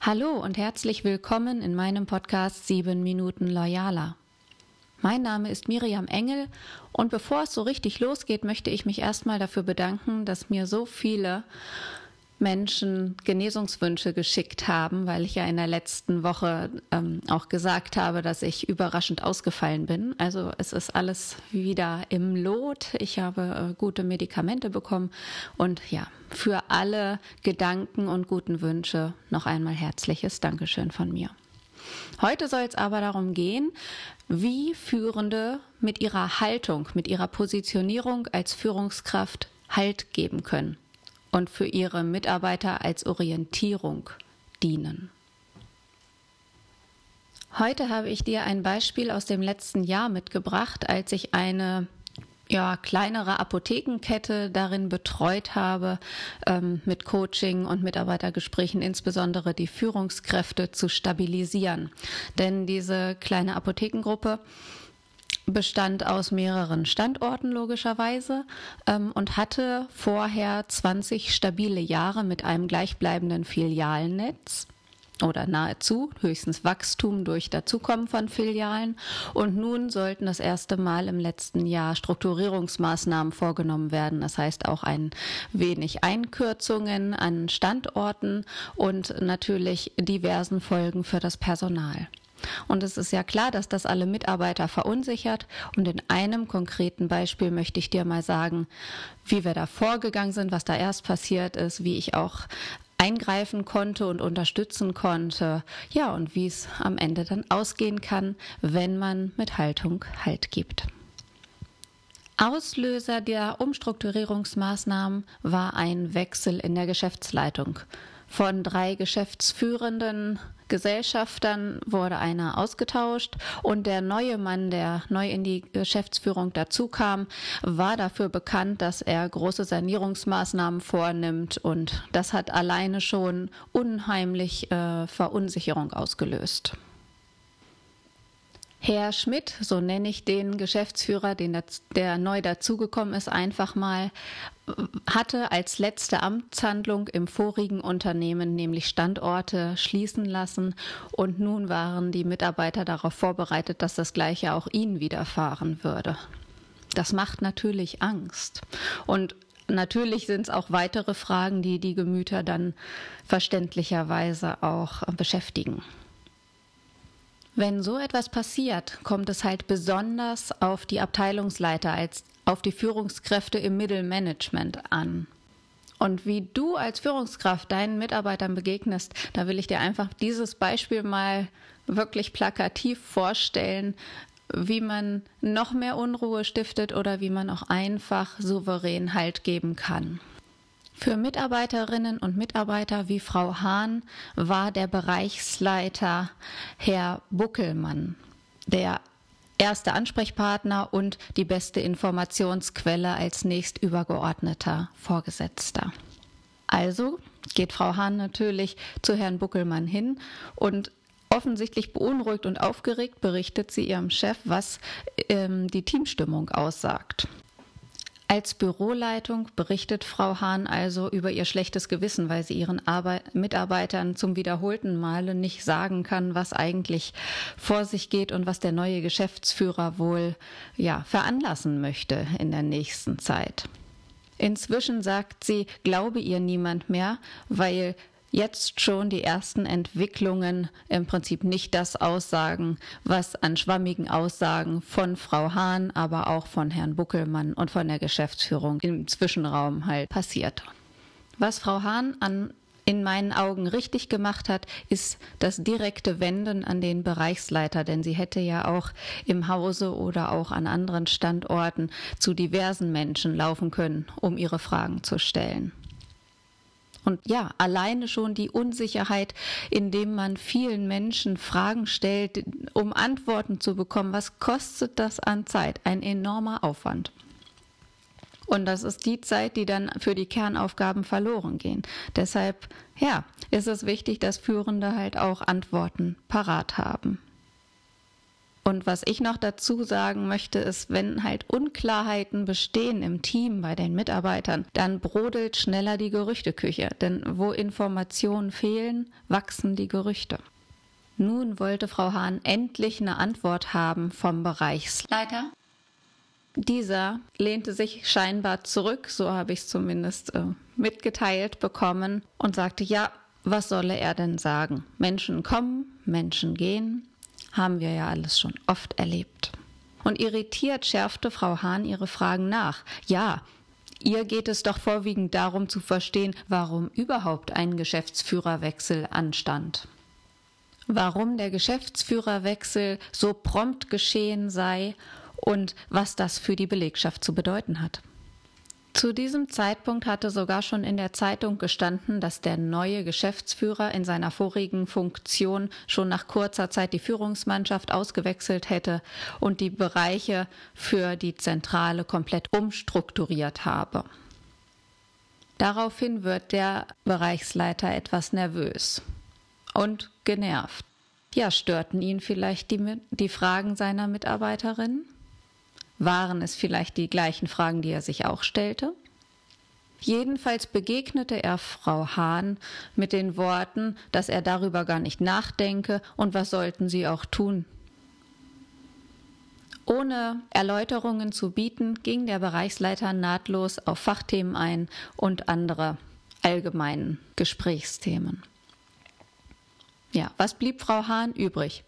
Hallo und herzlich willkommen in meinem Podcast 7 Minuten Loyaler. Mein Name ist Miriam Engel und bevor es so richtig losgeht, möchte ich mich erstmal dafür bedanken, dass mir so viele Menschen Genesungswünsche geschickt haben, weil ich ja in der letzten Woche ähm, auch gesagt habe, dass ich überraschend ausgefallen bin. Also es ist alles wieder im Lot. Ich habe äh, gute Medikamente bekommen und ja, für alle Gedanken und guten Wünsche noch einmal herzliches Dankeschön von mir. Heute soll es aber darum gehen, wie Führende mit ihrer Haltung, mit ihrer Positionierung als Führungskraft Halt geben können und für ihre Mitarbeiter als Orientierung dienen. Heute habe ich dir ein Beispiel aus dem letzten Jahr mitgebracht, als ich eine ja, kleinere Apothekenkette darin betreut habe, ähm, mit Coaching und Mitarbeitergesprächen insbesondere die Führungskräfte zu stabilisieren. Denn diese kleine Apothekengruppe bestand aus mehreren Standorten logischerweise ähm, und hatte vorher 20 stabile Jahre mit einem gleichbleibenden Filialnetz oder nahezu, höchstens Wachstum durch Dazukommen von Filialen. Und nun sollten das erste Mal im letzten Jahr Strukturierungsmaßnahmen vorgenommen werden. Das heißt auch ein wenig Einkürzungen an Standorten und natürlich diversen Folgen für das Personal. Und es ist ja klar, dass das alle Mitarbeiter verunsichert. Und in einem konkreten Beispiel möchte ich dir mal sagen, wie wir da vorgegangen sind, was da erst passiert ist, wie ich auch eingreifen konnte und unterstützen konnte. Ja, und wie es am Ende dann ausgehen kann, wenn man mit Haltung Halt gibt. Auslöser der Umstrukturierungsmaßnahmen war ein Wechsel in der Geschäftsleitung. Von drei geschäftsführenden Gesellschaftern wurde einer ausgetauscht und der neue Mann, der neu in die Geschäftsführung dazukam, war dafür bekannt, dass er große Sanierungsmaßnahmen vornimmt und das hat alleine schon unheimlich äh, Verunsicherung ausgelöst. Herr Schmidt, so nenne ich den Geschäftsführer, den, der neu dazugekommen ist, einfach mal, hatte als letzte Amtshandlung im vorigen Unternehmen nämlich Standorte schließen lassen und nun waren die Mitarbeiter darauf vorbereitet, dass das gleiche auch ihnen widerfahren würde. Das macht natürlich Angst. Und natürlich sind es auch weitere Fragen, die die Gemüter dann verständlicherweise auch beschäftigen. Wenn so etwas passiert, kommt es halt besonders auf die Abteilungsleiter als auf die Führungskräfte im Mittelmanagement an. Und wie du als Führungskraft deinen Mitarbeitern begegnest, da will ich dir einfach dieses Beispiel mal wirklich plakativ vorstellen, wie man noch mehr Unruhe stiftet oder wie man auch einfach souverän Halt geben kann. Für Mitarbeiterinnen und Mitarbeiter wie Frau Hahn war der Bereichsleiter Herr Buckelmann der erste Ansprechpartner und die beste Informationsquelle als nächst übergeordneter Vorgesetzter. Also geht Frau Hahn natürlich zu Herrn Buckelmann hin und offensichtlich beunruhigt und aufgeregt berichtet sie ihrem Chef, was ähm, die Teamstimmung aussagt. Als Büroleitung berichtet Frau Hahn also über ihr schlechtes Gewissen, weil sie ihren Arbeit Mitarbeitern zum wiederholten Male nicht sagen kann, was eigentlich vor sich geht und was der neue Geschäftsführer wohl ja veranlassen möchte in der nächsten Zeit. Inzwischen sagt sie, glaube ihr niemand mehr, weil jetzt schon die ersten Entwicklungen im Prinzip nicht das aussagen, was an schwammigen Aussagen von Frau Hahn, aber auch von Herrn Buckelmann und von der Geschäftsführung im Zwischenraum halt passiert. Was Frau Hahn an in meinen Augen richtig gemacht hat, ist das direkte Wenden an den Bereichsleiter, denn sie hätte ja auch im Hause oder auch an anderen Standorten zu diversen Menschen laufen können, um ihre Fragen zu stellen. Und ja, alleine schon die Unsicherheit, indem man vielen Menschen Fragen stellt, um Antworten zu bekommen, was kostet das an Zeit? Ein enormer Aufwand. Und das ist die Zeit, die dann für die Kernaufgaben verloren gehen. Deshalb, ja, ist es wichtig, dass Führende halt auch Antworten parat haben. Und was ich noch dazu sagen möchte, ist, wenn halt Unklarheiten bestehen im Team bei den Mitarbeitern, dann brodelt schneller die Gerüchteküche. Denn wo Informationen fehlen, wachsen die Gerüchte. Nun wollte Frau Hahn endlich eine Antwort haben vom Bereichsleiter. Dieser lehnte sich scheinbar zurück, so habe ich es zumindest äh, mitgeteilt bekommen, und sagte, ja, was solle er denn sagen? Menschen kommen, Menschen gehen, haben wir ja alles schon oft erlebt. Und irritiert schärfte Frau Hahn ihre Fragen nach. Ja, ihr geht es doch vorwiegend darum zu verstehen, warum überhaupt ein Geschäftsführerwechsel anstand. Warum der Geschäftsführerwechsel so prompt geschehen sei und was das für die Belegschaft zu bedeuten hat. Zu diesem Zeitpunkt hatte sogar schon in der Zeitung gestanden, dass der neue Geschäftsführer in seiner vorigen Funktion schon nach kurzer Zeit die Führungsmannschaft ausgewechselt hätte und die Bereiche für die Zentrale komplett umstrukturiert habe. Daraufhin wird der Bereichsleiter etwas nervös und genervt. Ja, störten ihn vielleicht die, die Fragen seiner Mitarbeiterin? Waren es vielleicht die gleichen Fragen, die er sich auch stellte? Jedenfalls begegnete er Frau Hahn mit den Worten, dass er darüber gar nicht nachdenke und was sollten sie auch tun. Ohne Erläuterungen zu bieten, ging der Bereichsleiter nahtlos auf Fachthemen ein und andere allgemeinen Gesprächsthemen. Ja, was blieb Frau Hahn übrig?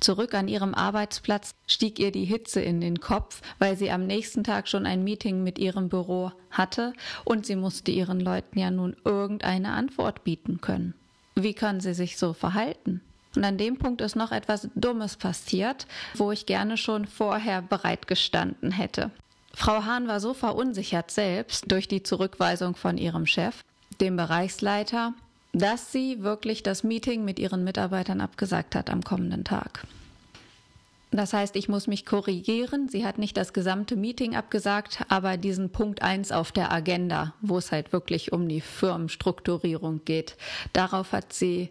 Zurück an ihrem Arbeitsplatz stieg ihr die Hitze in den Kopf, weil sie am nächsten Tag schon ein Meeting mit ihrem Büro hatte und sie musste ihren Leuten ja nun irgendeine Antwort bieten können. Wie kann sie sich so verhalten? Und an dem Punkt ist noch etwas Dummes passiert, wo ich gerne schon vorher bereitgestanden hätte. Frau Hahn war so verunsichert selbst durch die Zurückweisung von ihrem Chef, dem Bereichsleiter dass sie wirklich das Meeting mit ihren Mitarbeitern abgesagt hat am kommenden Tag. Das heißt, ich muss mich korrigieren. Sie hat nicht das gesamte Meeting abgesagt, aber diesen Punkt 1 auf der Agenda, wo es halt wirklich um die Firmenstrukturierung geht. Darauf hat sie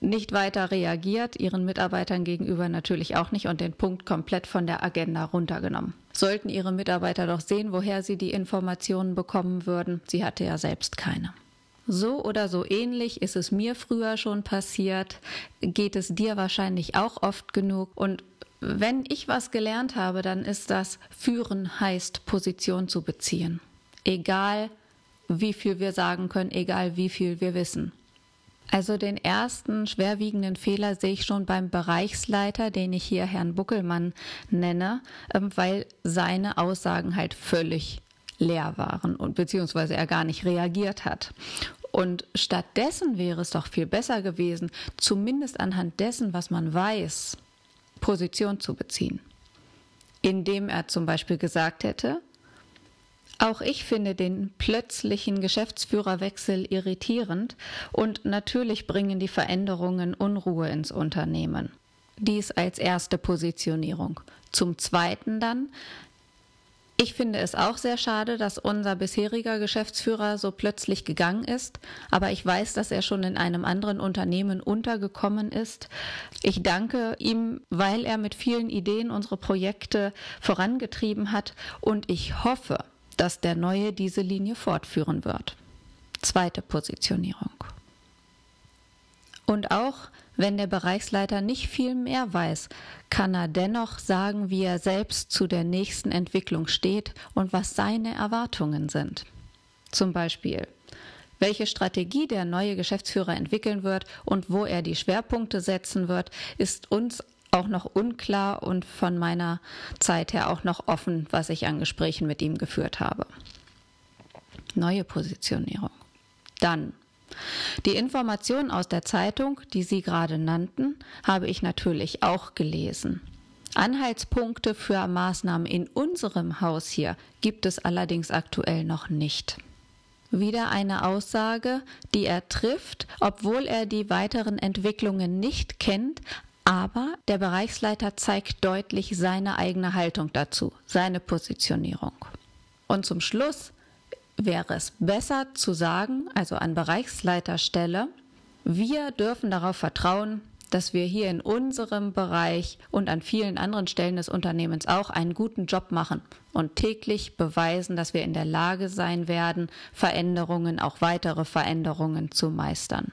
nicht weiter reagiert, ihren Mitarbeitern gegenüber natürlich auch nicht und den Punkt komplett von der Agenda runtergenommen. Sollten ihre Mitarbeiter doch sehen, woher sie die Informationen bekommen würden. Sie hatte ja selbst keine. So oder so ähnlich ist es mir früher schon passiert, geht es dir wahrscheinlich auch oft genug. Und wenn ich was gelernt habe, dann ist das, führen heißt Position zu beziehen. Egal wie viel wir sagen können, egal wie viel wir wissen. Also den ersten schwerwiegenden Fehler sehe ich schon beim Bereichsleiter, den ich hier Herrn Buckelmann nenne, ähm, weil seine Aussagen halt völlig leer waren und beziehungsweise er gar nicht reagiert hat. Und stattdessen wäre es doch viel besser gewesen, zumindest anhand dessen, was man weiß, Position zu beziehen. Indem er zum Beispiel gesagt hätte, auch ich finde den plötzlichen Geschäftsführerwechsel irritierend und natürlich bringen die Veränderungen Unruhe ins Unternehmen. Dies als erste Positionierung. Zum Zweiten dann, ich finde es auch sehr schade, dass unser bisheriger Geschäftsführer so plötzlich gegangen ist, aber ich weiß, dass er schon in einem anderen Unternehmen untergekommen ist. Ich danke ihm, weil er mit vielen Ideen unsere Projekte vorangetrieben hat und ich hoffe, dass der Neue diese Linie fortführen wird. Zweite Positionierung. Und auch wenn der Bereichsleiter nicht viel mehr weiß, kann er dennoch sagen, wie er selbst zu der nächsten Entwicklung steht und was seine Erwartungen sind. Zum Beispiel, welche Strategie der neue Geschäftsführer entwickeln wird und wo er die Schwerpunkte setzen wird, ist uns auch noch unklar und von meiner Zeit her auch noch offen, was ich an Gesprächen mit ihm geführt habe. Neue Positionierung. Dann die Informationen aus der Zeitung, die Sie gerade nannten, habe ich natürlich auch gelesen. Anhaltspunkte für Maßnahmen in unserem Haus hier gibt es allerdings aktuell noch nicht. Wieder eine Aussage, die er trifft, obwohl er die weiteren Entwicklungen nicht kennt, aber der Bereichsleiter zeigt deutlich seine eigene Haltung dazu, seine Positionierung. Und zum Schluss wäre es besser zu sagen, also an Bereichsleiterstelle, wir dürfen darauf vertrauen, dass wir hier in unserem Bereich und an vielen anderen Stellen des Unternehmens auch einen guten Job machen und täglich beweisen, dass wir in der Lage sein werden, Veränderungen, auch weitere Veränderungen zu meistern.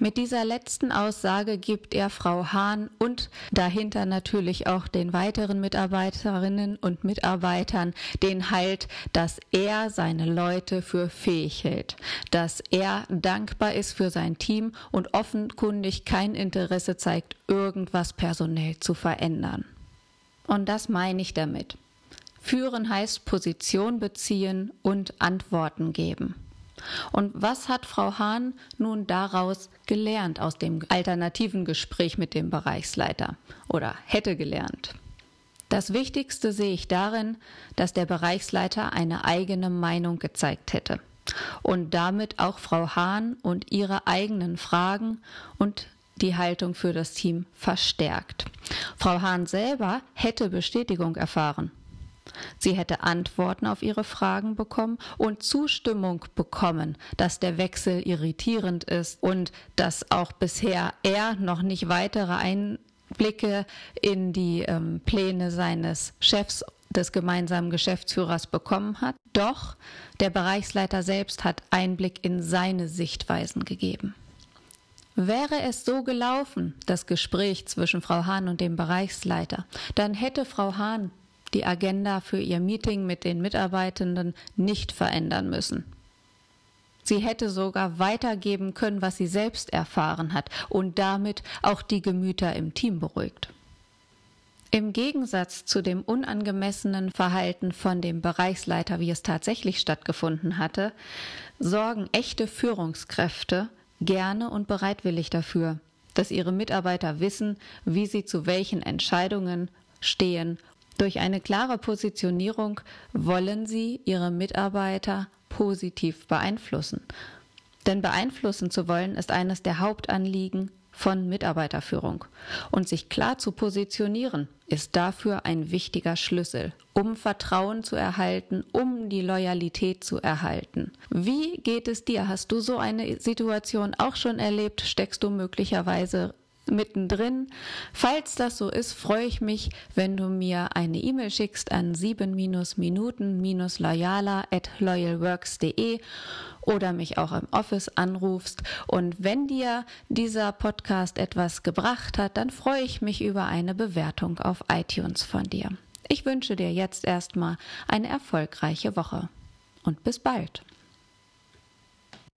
Mit dieser letzten Aussage gibt er Frau Hahn und dahinter natürlich auch den weiteren Mitarbeiterinnen und Mitarbeitern den Halt, dass er seine Leute für fähig hält, dass er dankbar ist für sein Team und offenkundig kein Interesse zeigt, irgendwas personell zu verändern. Und das meine ich damit. Führen heißt Position beziehen und Antworten geben. Und was hat Frau Hahn nun daraus gelernt aus dem alternativen Gespräch mit dem Bereichsleiter oder hätte gelernt? Das Wichtigste sehe ich darin, dass der Bereichsleiter eine eigene Meinung gezeigt hätte und damit auch Frau Hahn und ihre eigenen Fragen und die Haltung für das Team verstärkt. Frau Hahn selber hätte Bestätigung erfahren Sie hätte Antworten auf ihre Fragen bekommen und Zustimmung bekommen, dass der Wechsel irritierend ist und dass auch bisher er noch nicht weitere Einblicke in die ähm, Pläne seines Chefs des gemeinsamen Geschäftsführers bekommen hat. Doch der Bereichsleiter selbst hat Einblick in seine Sichtweisen gegeben. Wäre es so gelaufen, das Gespräch zwischen Frau Hahn und dem Bereichsleiter, dann hätte Frau Hahn die Agenda für ihr Meeting mit den Mitarbeitenden nicht verändern müssen. Sie hätte sogar weitergeben können, was sie selbst erfahren hat und damit auch die Gemüter im Team beruhigt. Im Gegensatz zu dem unangemessenen Verhalten von dem Bereichsleiter, wie es tatsächlich stattgefunden hatte, sorgen echte Führungskräfte gerne und bereitwillig dafür, dass ihre Mitarbeiter wissen, wie sie zu welchen Entscheidungen stehen durch eine klare Positionierung wollen Sie Ihre Mitarbeiter positiv beeinflussen. Denn beeinflussen zu wollen ist eines der Hauptanliegen von Mitarbeiterführung. Und sich klar zu positionieren ist dafür ein wichtiger Schlüssel, um Vertrauen zu erhalten, um die Loyalität zu erhalten. Wie geht es dir? Hast du so eine Situation auch schon erlebt? Steckst du möglicherweise mittendrin. Falls das so ist, freue ich mich, wenn du mir eine E-Mail schickst an 7-Minuten-Loyala at loyalworks.de oder mich auch im Office anrufst. Und wenn dir dieser Podcast etwas gebracht hat, dann freue ich mich über eine Bewertung auf iTunes von dir. Ich wünsche dir jetzt erstmal eine erfolgreiche Woche und bis bald.